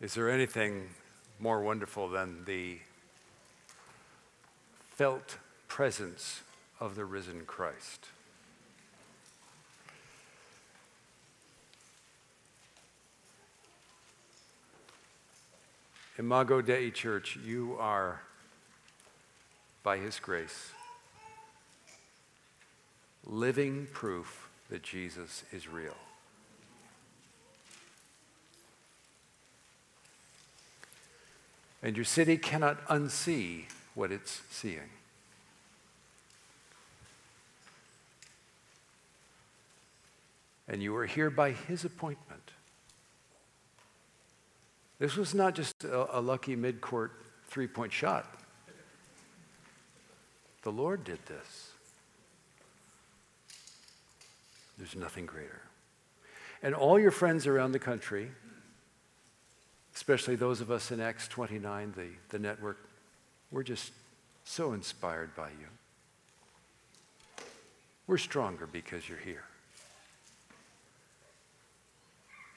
Is there anything more wonderful than the felt presence of the risen Christ? Imago Dei Church, you are, by His grace, living proof that Jesus is real. And your city cannot unsee what it's seeing. And you are here by his appointment. This was not just a, a lucky mid court three point shot. The Lord did this. There's nothing greater. And all your friends around the country, especially those of us in Acts 29, the, the network, we're just so inspired by you. We're stronger because you're here.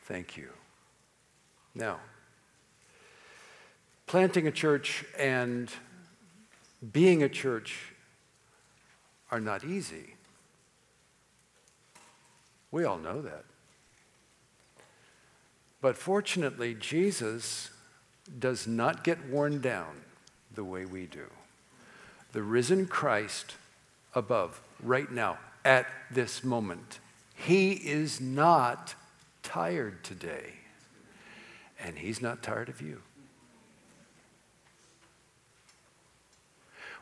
Thank you. Now, planting a church and being a church are not easy. We all know that. But fortunately, Jesus does not get worn down the way we do. The risen Christ above, right now, at this moment, he is not tired today. And he's not tired of you.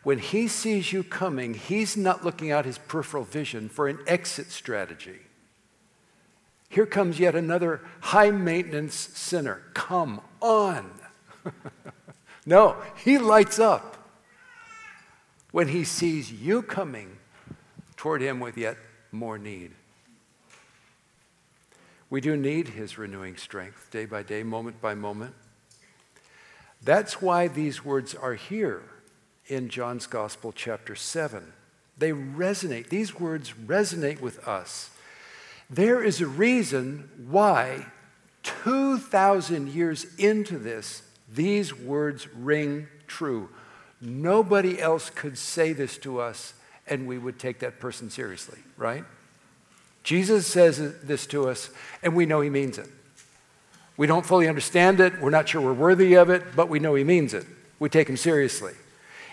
When he sees you coming, he's not looking out his peripheral vision for an exit strategy. Here comes yet another high maintenance sinner. Come on. no, he lights up when he sees you coming toward him with yet more need. We do need his renewing strength day by day, moment by moment. That's why these words are here in John's Gospel, chapter 7. They resonate, these words resonate with us there is a reason why 2,000 years into this, these words ring true. Nobody else could say this to us and we would take that person seriously, right? Jesus says this to us and we know he means it. We don't fully understand it, we're not sure we're worthy of it, but we know he means it. We take him seriously.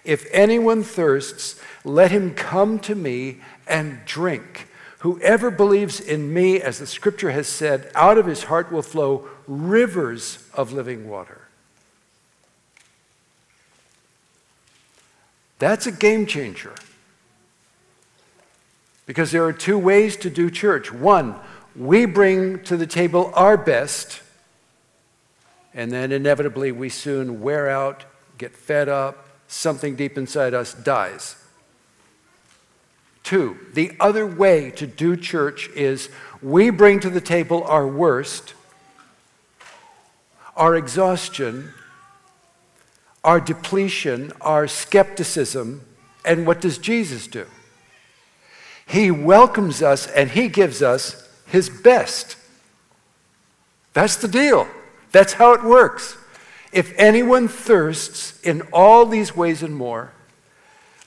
If anyone thirsts, let him come to me and drink. Whoever believes in me, as the scripture has said, out of his heart will flow rivers of living water. That's a game changer. Because there are two ways to do church. One, we bring to the table our best, and then inevitably we soon wear out, get fed up, something deep inside us dies. Two, the other way to do church is we bring to the table our worst, our exhaustion, our depletion, our skepticism, and what does Jesus do? He welcomes us and he gives us his best. That's the deal. That's how it works. If anyone thirsts in all these ways and more,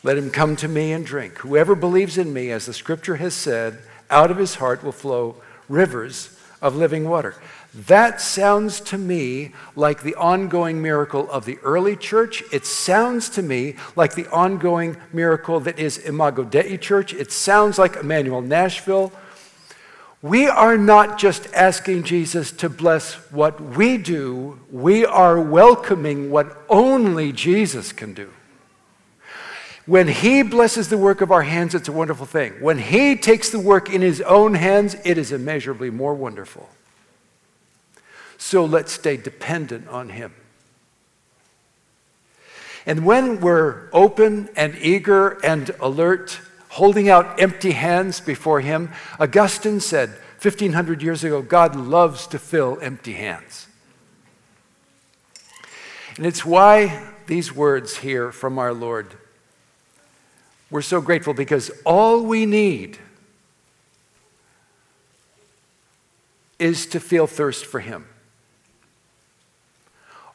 let him come to me and drink. Whoever believes in me, as the scripture has said, out of his heart will flow rivers of living water. That sounds to me like the ongoing miracle of the early church. It sounds to me like the ongoing miracle that is Imago Dei Church. It sounds like Immanuel Nashville. We are not just asking Jesus to bless what we do, we are welcoming what only Jesus can do. When He blesses the work of our hands, it's a wonderful thing. When He takes the work in His own hands, it is immeasurably more wonderful. So let's stay dependent on Him. And when we're open and eager and alert, holding out empty hands before Him, Augustine said 1500 years ago God loves to fill empty hands. And it's why these words here from our Lord we're so grateful because all we need is to feel thirst for Him.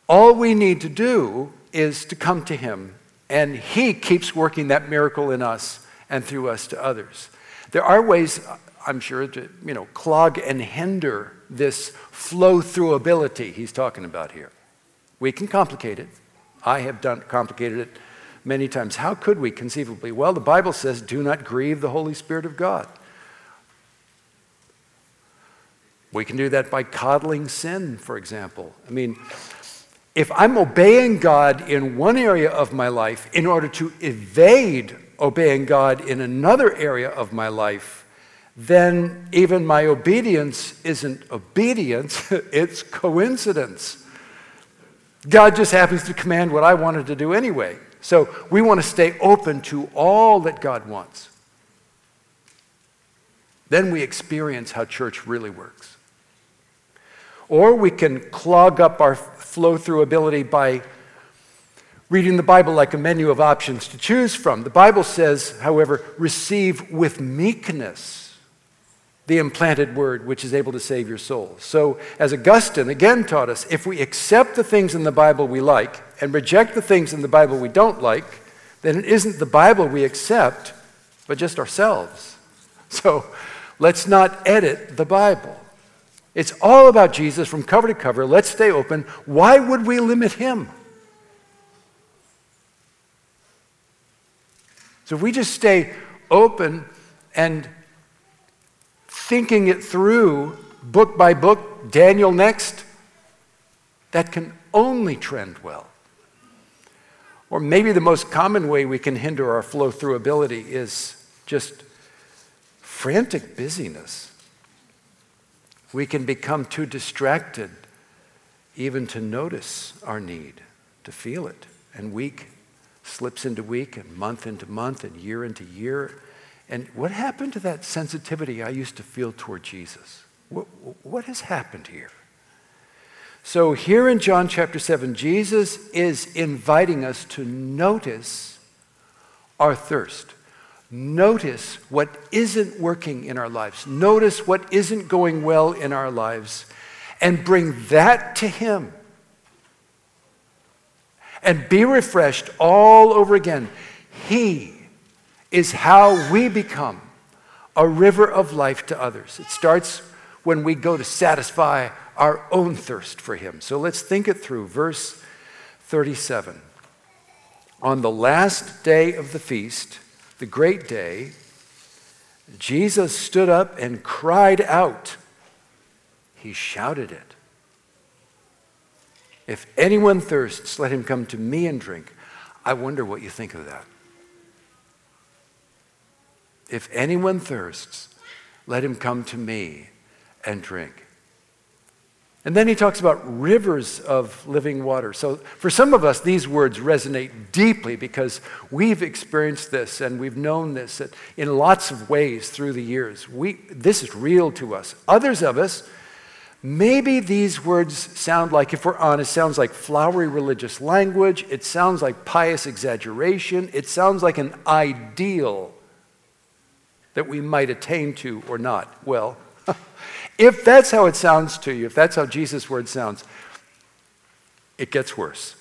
All we need to do is to come to Him, and He keeps working that miracle in us and through us to others. There are ways, I'm sure, to you know, clog and hinder this flow through ability he's talking about here. We can complicate it. I have done complicated it many times. How could we conceivably? Well, the Bible says, do not grieve the Holy Spirit of God. We can do that by coddling sin, for example. I mean, if I'm obeying God in one area of my life in order to evade obeying God in another area of my life, then even my obedience isn't obedience, it's coincidence. God just happens to command what I wanted to do anyway. So we want to stay open to all that God wants. Then we experience how church really works. Or we can clog up our flow through ability by reading the Bible like a menu of options to choose from. The Bible says, however, receive with meekness the implanted word which is able to save your soul. So, as Augustine again taught us, if we accept the things in the Bible we like and reject the things in the Bible we don't like, then it isn't the Bible we accept, but just ourselves. So, let's not edit the Bible. It's all about Jesus from cover to cover. Let's stay open. Why would we limit him? So if we just stay open and thinking it through book by book, Daniel next, that can only trend well. Or maybe the most common way we can hinder our flow through ability is just frantic busyness we can become too distracted even to notice our need, to feel it. And week slips into week, and month into month, and year into year. And what happened to that sensitivity I used to feel toward Jesus? What, what has happened here? So, here in John chapter 7, Jesus is inviting us to notice our thirst. Notice what isn't working in our lives. Notice what isn't going well in our lives and bring that to Him. And be refreshed all over again. He is how we become a river of life to others. It starts when we go to satisfy our own thirst for Him. So let's think it through. Verse 37. On the last day of the feast, the great day, Jesus stood up and cried out. He shouted it. If anyone thirsts, let him come to me and drink. I wonder what you think of that. If anyone thirsts, let him come to me and drink. And then he talks about rivers of living water. So for some of us, these words resonate deeply because we've experienced this and we've known this in lots of ways through the years. We, this is real to us. Others of us, maybe these words sound like, if we're honest, sounds like flowery religious language. It sounds like pious exaggeration. It sounds like an ideal that we might attain to or not. Well, if that's how it sounds to you, if that's how Jesus' word sounds, it gets worse.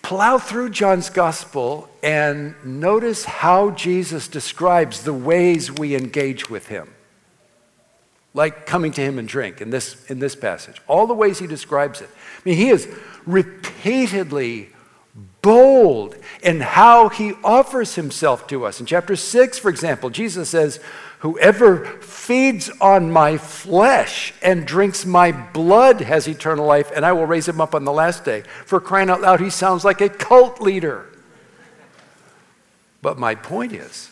Plow through John's gospel and notice how Jesus describes the ways we engage with him. Like coming to him and drink in this, in this passage. All the ways he describes it. I mean, he is repeatedly bold in how he offers himself to us. In chapter 6, for example, Jesus says, Whoever feeds on my flesh and drinks my blood has eternal life, and I will raise him up on the last day. For crying out loud, he sounds like a cult leader. But my point is,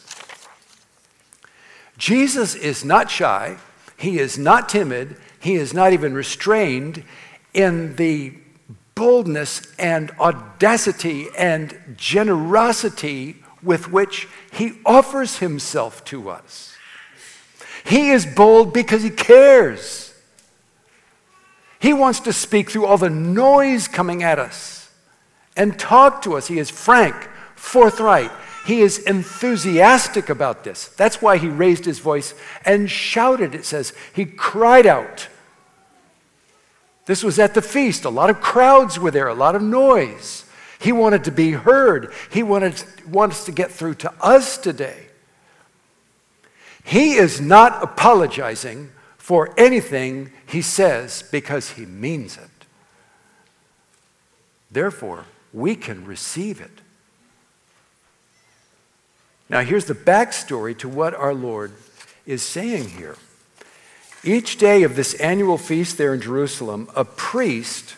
Jesus is not shy, he is not timid, he is not even restrained in the boldness and audacity and generosity with which he offers himself to us. He is bold because he cares. He wants to speak through all the noise coming at us and talk to us. He is frank, forthright. He is enthusiastic about this. That's why he raised his voice and shouted, it says. He cried out. This was at the feast. A lot of crowds were there, a lot of noise. He wanted to be heard. He wanted wants to get through to us today. He is not apologizing for anything he says because he means it. Therefore, we can receive it. Now, here's the backstory to what our Lord is saying here. Each day of this annual feast there in Jerusalem, a priest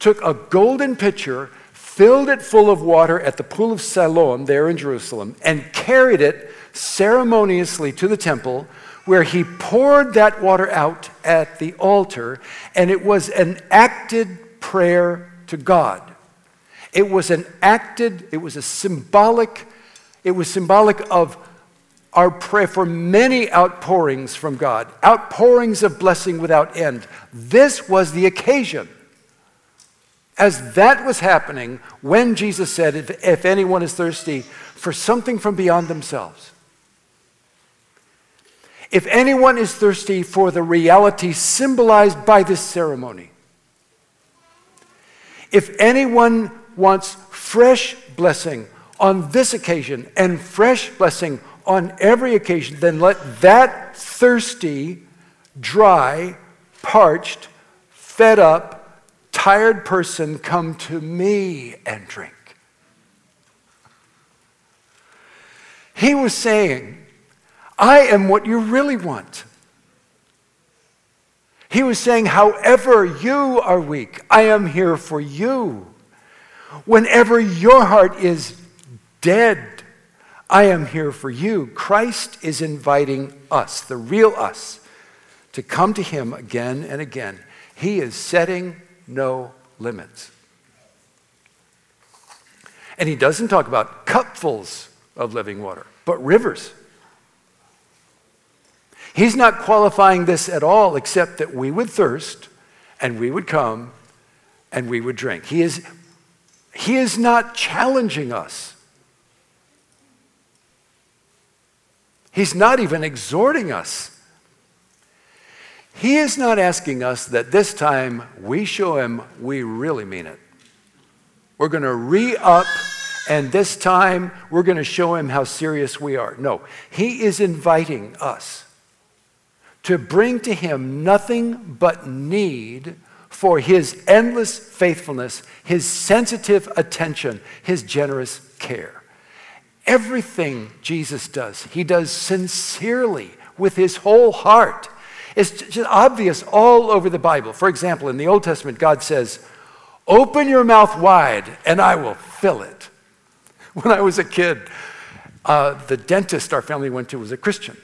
took a golden pitcher, filled it full of water at the pool of Siloam there in Jerusalem, and carried it ceremoniously to the temple where he poured that water out at the altar, and it was an acted prayer to God. It was an acted, it was a symbolic, it was symbolic of our prayer for many outpourings from God, outpourings of blessing without end. This was the occasion. As that was happening, when Jesus said, if, if anyone is thirsty for something from beyond themselves, if anyone is thirsty for the reality symbolized by this ceremony, if anyone wants fresh blessing on this occasion and fresh blessing on every occasion, then let that thirsty, dry, parched, fed up, tired person come to me and drink. He was saying, I am what you really want. He was saying, however you are weak, I am here for you. Whenever your heart is dead, I am here for you. Christ is inviting us, the real us, to come to Him again and again. He is setting no limits. And He doesn't talk about cupfuls of living water, but rivers. He's not qualifying this at all, except that we would thirst and we would come and we would drink. He is, he is not challenging us. He's not even exhorting us. He is not asking us that this time we show him we really mean it. We're going to re up, and this time we're going to show him how serious we are. No, he is inviting us to bring to him nothing but need for his endless faithfulness, his sensitive attention, his generous care. Everything Jesus does, he does sincerely with his whole heart. It's just obvious all over the Bible. For example, in the Old Testament, God says, Open your mouth wide and I will fill it. When I was a kid, uh, the dentist our family went to was a Christian.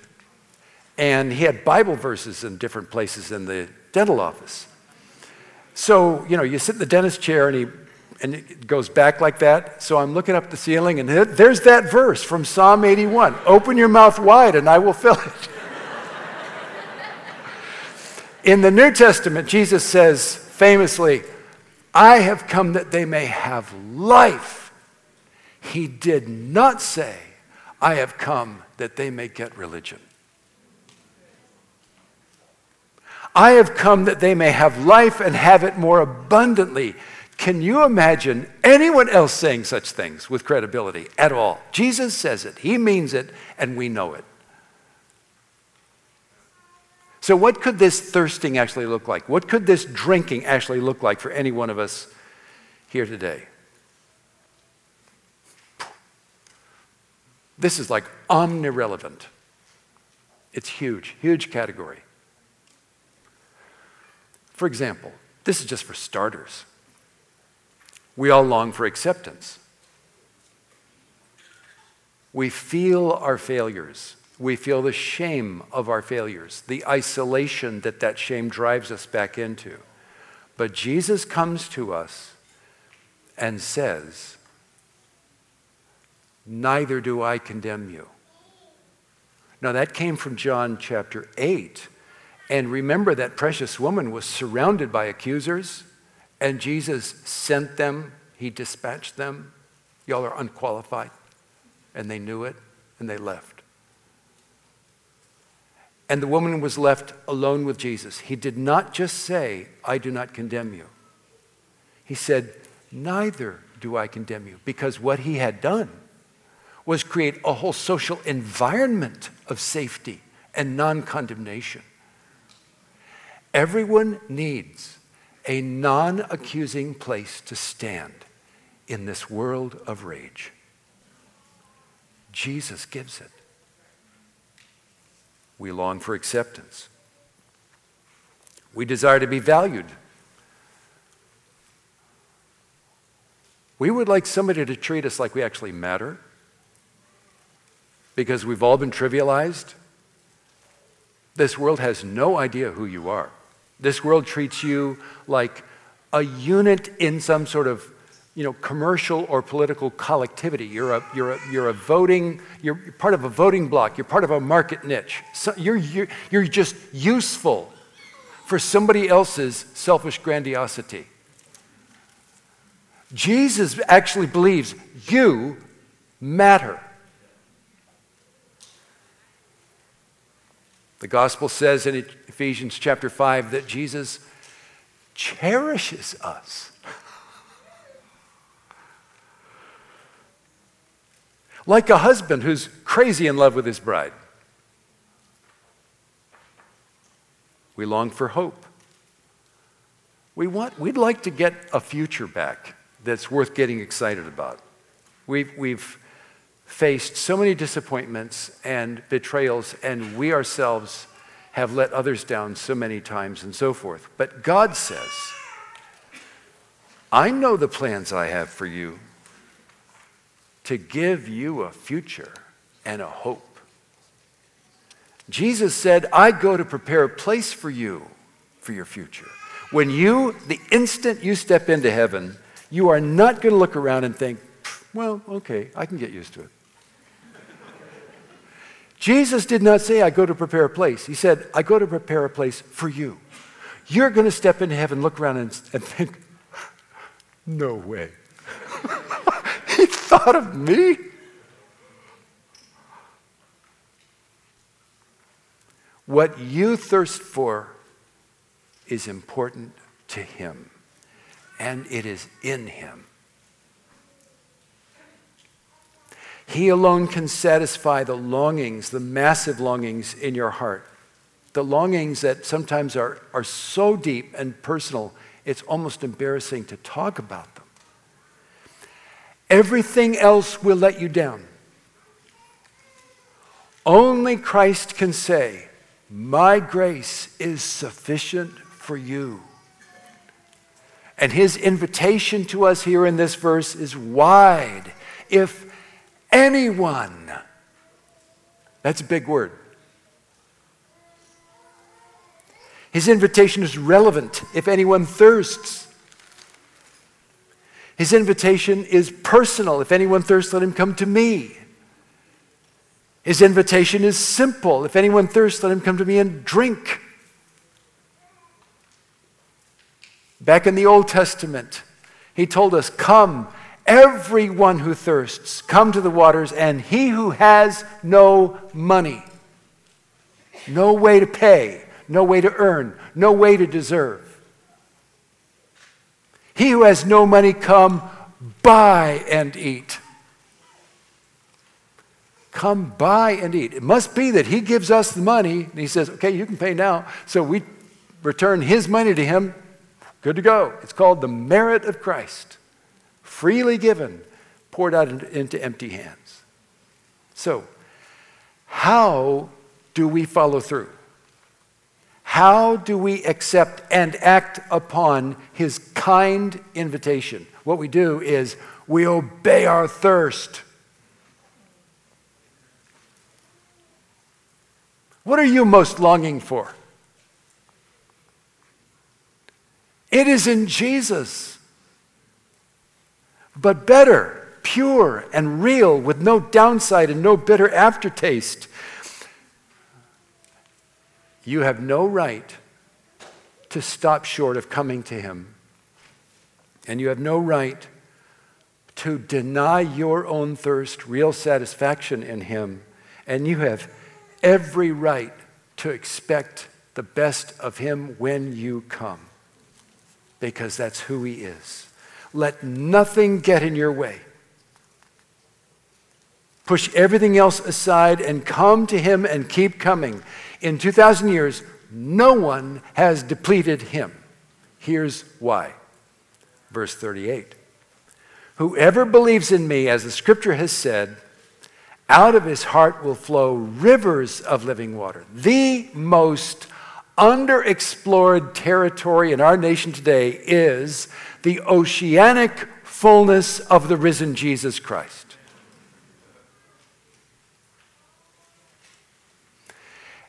And he had Bible verses in different places in the dental office. So, you know, you sit in the dentist chair and he and it goes back like that. So I'm looking up the ceiling and there's that verse from Psalm 81. Open your mouth wide and I will fill it. in the New Testament, Jesus says famously, I have come that they may have life. He did not say, I have come that they may get religion. I have come that they may have life and have it more abundantly. Can you imagine anyone else saying such things with credibility at all? Jesus says it, he means it, and we know it. So, what could this thirsting actually look like? What could this drinking actually look like for any one of us here today? This is like omnirelevant. It's huge, huge category. For example, this is just for starters. We all long for acceptance. We feel our failures. We feel the shame of our failures, the isolation that that shame drives us back into. But Jesus comes to us and says, Neither do I condemn you. Now, that came from John chapter 8. And remember that precious woman was surrounded by accusers, and Jesus sent them, he dispatched them. Y'all are unqualified. And they knew it, and they left. and the woman was left alone with Jesus, he did not just say, I do not condemn you. He said, Neither do I condemn you, because what he had done was create a whole social environment of safety and non condemnation. Everyone needs a non accusing place to stand in this world of rage. Jesus gives it. We long for acceptance. We desire to be valued. We would like somebody to treat us like we actually matter because we've all been trivialized. This world has no idea who you are. This world treats you like a unit in some sort of you know, commercial or political collectivity. You're a, you're a, you're a voting, you're part of a voting block, you're part of a market niche. So you're, you're, you're just useful for somebody else's selfish grandiosity. Jesus actually believes you matter. The gospel says in Ephesians chapter 5 that Jesus cherishes us. like a husband who's crazy in love with his bride. We long for hope. We want, we'd like to get a future back that's worth getting excited about. We've, we've faced so many disappointments and betrayals, and we ourselves have let others down so many times and so forth. But God says, I know the plans I have for you to give you a future and a hope. Jesus said, I go to prepare a place for you for your future. When you, the instant you step into heaven, you are not going to look around and think, well, okay, I can get used to it. Jesus did not say, I go to prepare a place. He said, I go to prepare a place for you. You're going to step into heaven, look around, and, and think, no way. he thought of me? What you thirst for is important to Him, and it is in Him. He alone can satisfy the longings, the massive longings in your heart. The longings that sometimes are, are so deep and personal, it's almost embarrassing to talk about them. Everything else will let you down. Only Christ can say, My grace is sufficient for you. And his invitation to us here in this verse is wide. If anyone. That's a big word. His invitation is relevant if anyone thirsts. His invitation is personal. If anyone thirsts, let him come to me. His invitation is simple. If anyone thirsts, let him come to me and drink. Back in the Old Testament, he told us, Come Everyone who thirsts, come to the waters, and he who has no money, no way to pay, no way to earn, no way to deserve. He who has no money, come buy and eat. Come buy and eat. It must be that he gives us the money, and he says, okay, you can pay now. So we return his money to him. Good to go. It's called the merit of Christ freely given, poured out into empty hands. So, how do we follow through? How do we accept and act upon his kind invitation? What we do is we obey our thirst. What are you most longing for? It is in Jesus but better, pure, and real, with no downside and no bitter aftertaste. You have no right to stop short of coming to Him. And you have no right to deny your own thirst real satisfaction in Him. And you have every right to expect the best of Him when you come, because that's who He is. Let nothing get in your way. Push everything else aside and come to Him and keep coming. In 2,000 years, no one has depleted Him. Here's why. Verse 38 Whoever believes in me, as the scripture has said, out of his heart will flow rivers of living water. The most underexplored territory in our nation today is the oceanic fullness of the risen Jesus Christ.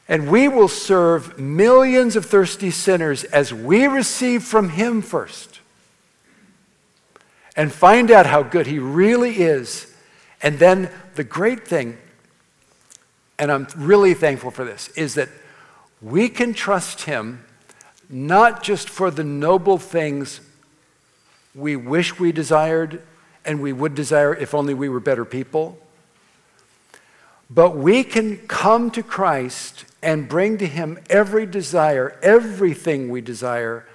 And we will serve millions of thirsty sinners as we receive from Him first and find out how good He really is. And then the great thing, and I'm really thankful for this, is that we can trust Him not just for the noble things we wish we desired and we would desire if only we were better people, but we can come to Christ and bring to Him every desire, everything we desire,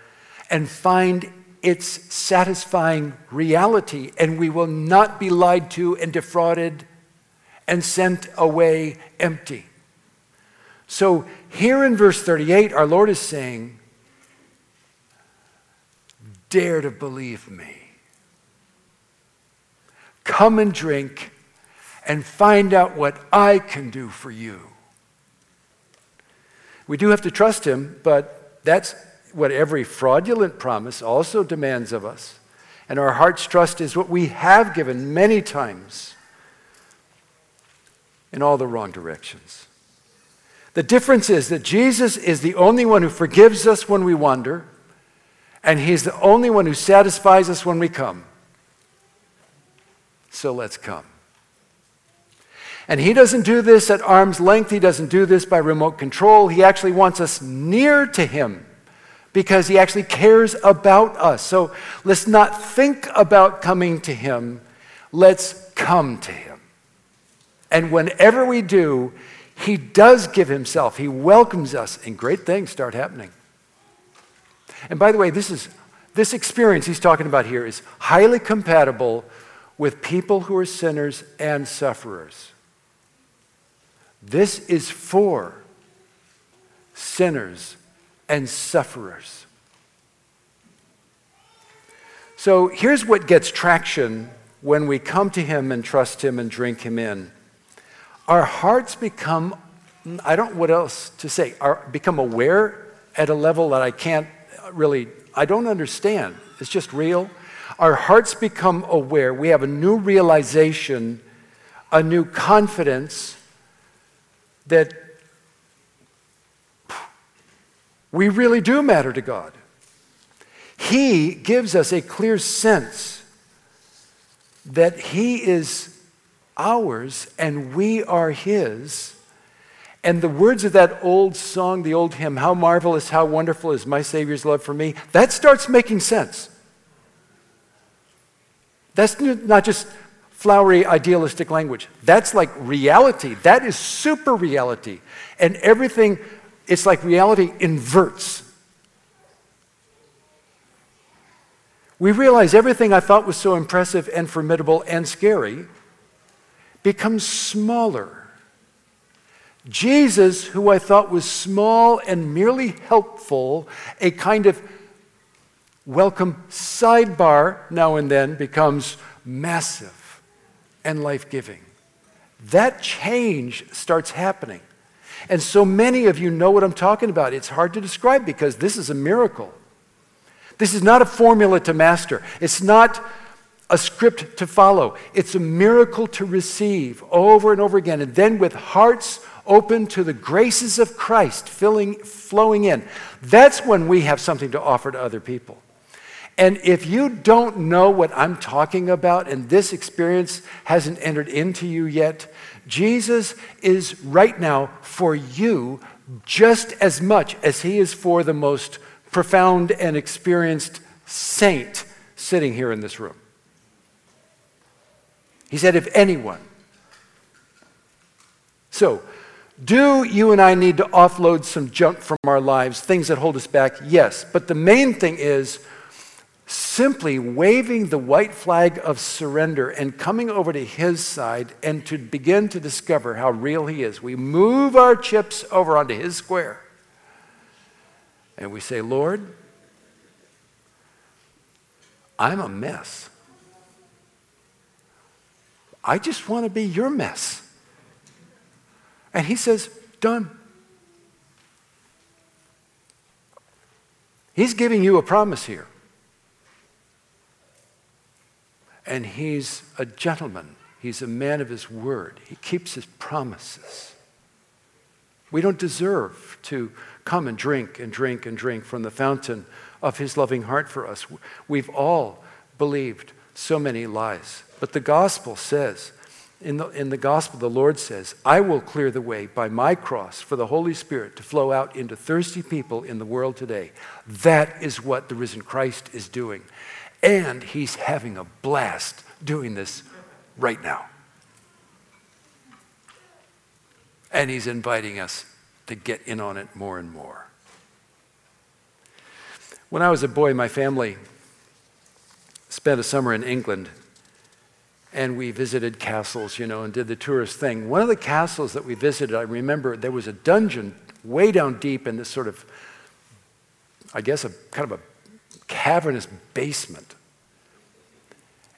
and find its satisfying reality, and we will not be lied to and defrauded and sent away empty. So, here in verse 38, our Lord is saying, Dare to believe me. Come and drink and find out what I can do for you. We do have to trust Him, but that's what every fraudulent promise also demands of us. And our heart's trust is what we have given many times in all the wrong directions. The difference is that Jesus is the only one who forgives us when we wander, and He's the only one who satisfies us when we come. So let's come. And He doesn't do this at arm's length, He doesn't do this by remote control. He actually wants us near to Him because He actually cares about us. So let's not think about coming to Him, let's come to Him. And whenever we do, He does give Himself, He welcomes us, and great things start happening. And by the way, this is this experience he's talking about here is highly compatible with people who are sinners and sufferers. This is for sinners and sufferers. So here's what gets traction when we come to Him and trust Him and drink Him in. Our hearts become, I don't what else to say, are, become aware at a level that I can't really, I don't understand. It's just real. Our hearts become aware. We have a new realization, a new confidence that we really do matter to God. He gives us a clear sense that He is ours and we are His. And the words of that old song, the old hymn, How Marvelous, How Wonderful is My Savior's Love for Me, that starts making sense. That's not just flowery, idealistic language. That's like reality. That is super reality. And everything it's like reality inverts. We realize everything I thought was so impressive and formidable and scary becomes smaller. Jesus, who I thought was small and merely helpful, a kind of welcome sidebar now and then, becomes massive and life giving. That change starts happening. And so many of you know what I'm talking about. It's hard to describe because this is a miracle. This is not a formula to master, it's not a script to follow. It's a miracle to receive over and over again. And then with hearts open to the graces of Christ filling, flowing in, that's when we have something to offer to other people. And if you don't know what I'm talking about and this experience hasn't entered into you yet, Jesus is right now for you just as much as he is for the most profound and experienced saint sitting here in this room. He said, if anyone. So, Do you and I need to offload some junk from our lives, things that hold us back? Yes. But the main thing is simply waving the white flag of surrender and coming over to His side and to begin to discover how real He is. We move our chips over onto His square and we say, Lord, I'm a mess. I just want to be your mess. And he says, Done. He's giving you a promise here. And he's a gentleman. He's a man of his word. He keeps his promises. We don't deserve to come and drink and drink and drink from the fountain of his loving heart for us. We've all believed so many lies. But the gospel says, in the, in the gospel, the Lord says, I will clear the way by my cross for the Holy Spirit to flow out into thirsty people in the world today. That is what the risen Christ is doing. And he's having a blast doing this right now. And he's inviting us to get in on it more and more. When I was a boy, my family spent a summer in England and we visited castles, you know, and did the tourist thing. One of the castles that we visited, I remember there was a dungeon way down deep in this sort of, I guess, a kind of a cavernous basement.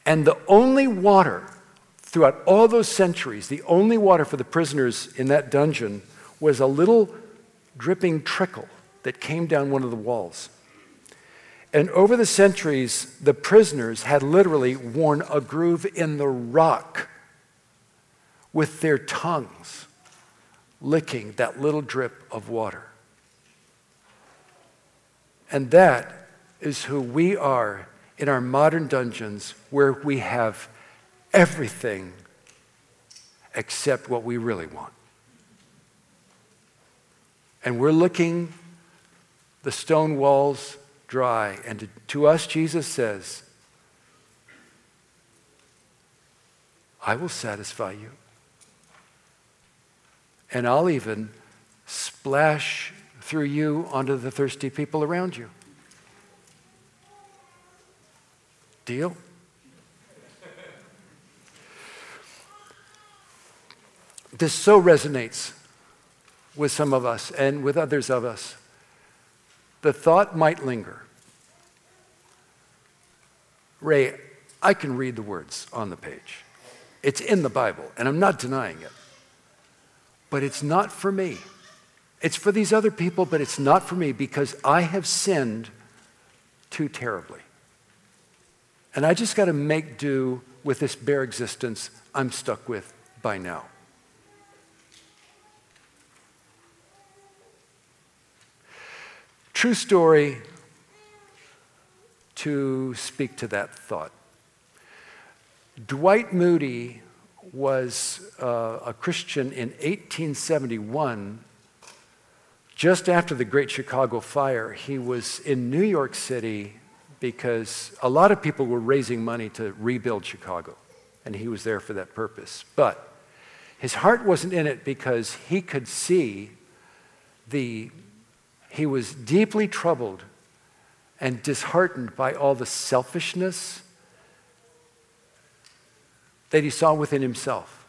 And the only water throughout all those centuries, the only water for the prisoners in that dungeon was a little dripping trickle that came down one of the walls. And over the centuries, the prisoners had literally worn a groove in the rock with their tongues licking that little drip of water. And that is who we are in our modern dungeons where we have everything except what we really want. And we're looking the stone walls dry. And to, to us, Jesus says, I will satisfy you. And I'll even splash through you onto the thirsty people around you. Deal? This so resonates with some of us and with others of us the thought might linger Ray, I can read the words on the page. It's in the Bible, and I'm not denying it. But it's not for me. It's for these other people, but it's not for me because I have sinned too terribly. And I just got to make do with this bare existence I'm stuck with by now. True story to speak to that thought. Dwight Moody was uh, a Christian in 1871. Just after the Great Chicago Fire, he was in New York City because a lot of people were raising money to rebuild Chicago, and he was there for that purpose. But his heart wasn't in it because he could see the he was deeply troubled and disheartened by all the selfishness that he saw within himself.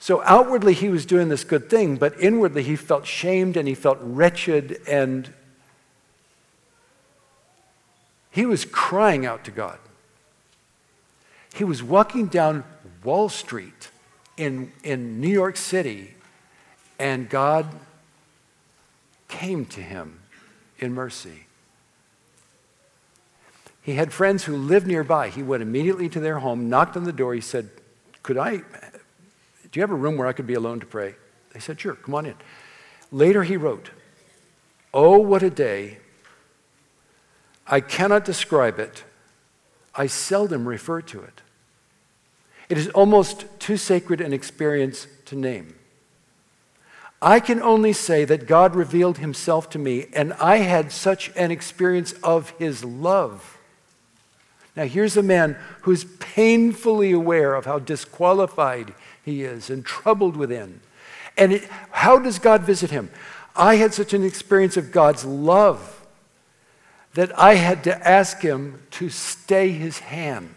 So outwardly, he was doing this good thing, but inwardly, he felt shamed and he felt wretched and he was crying out to God. He was walking down Wall Street in, in New York City, and God came to him in mercy. He had friends who lived nearby. He went immediately to their home, knocked on the door. He said, Could I, do you have a room where I could be alone to pray? They said, Sure, come on in. Later he wrote, Oh, what a day. I cannot describe it. I seldom refer to it. It is almost too sacred an experience to name. I can only say that God revealed himself to me, and I had such an experience of his love. Now, here's a man who's painfully aware of how disqualified he is and troubled within. And it, how does God visit him? I had such an experience of God's love that I had to ask him to stay his hand.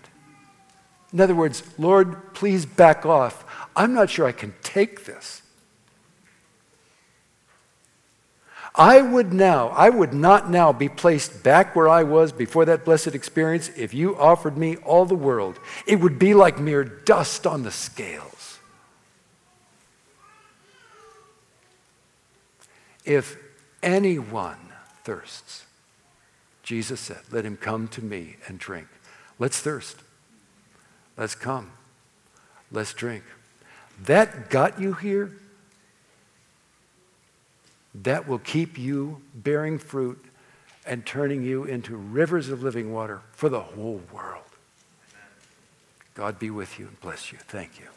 In other words, Lord, please back off. I'm not sure I can take this. I would now, I would not now be placed back where I was before that blessed experience if you offered me all the world. It would be like mere dust on the scales. If anyone thirsts, Jesus said, let him come to me and drink. Let's thirst. Let's come. Let's drink. That got you here that will keep you bearing fruit and turning you into rivers of living water for the whole world. God be with you and bless you. Thank you.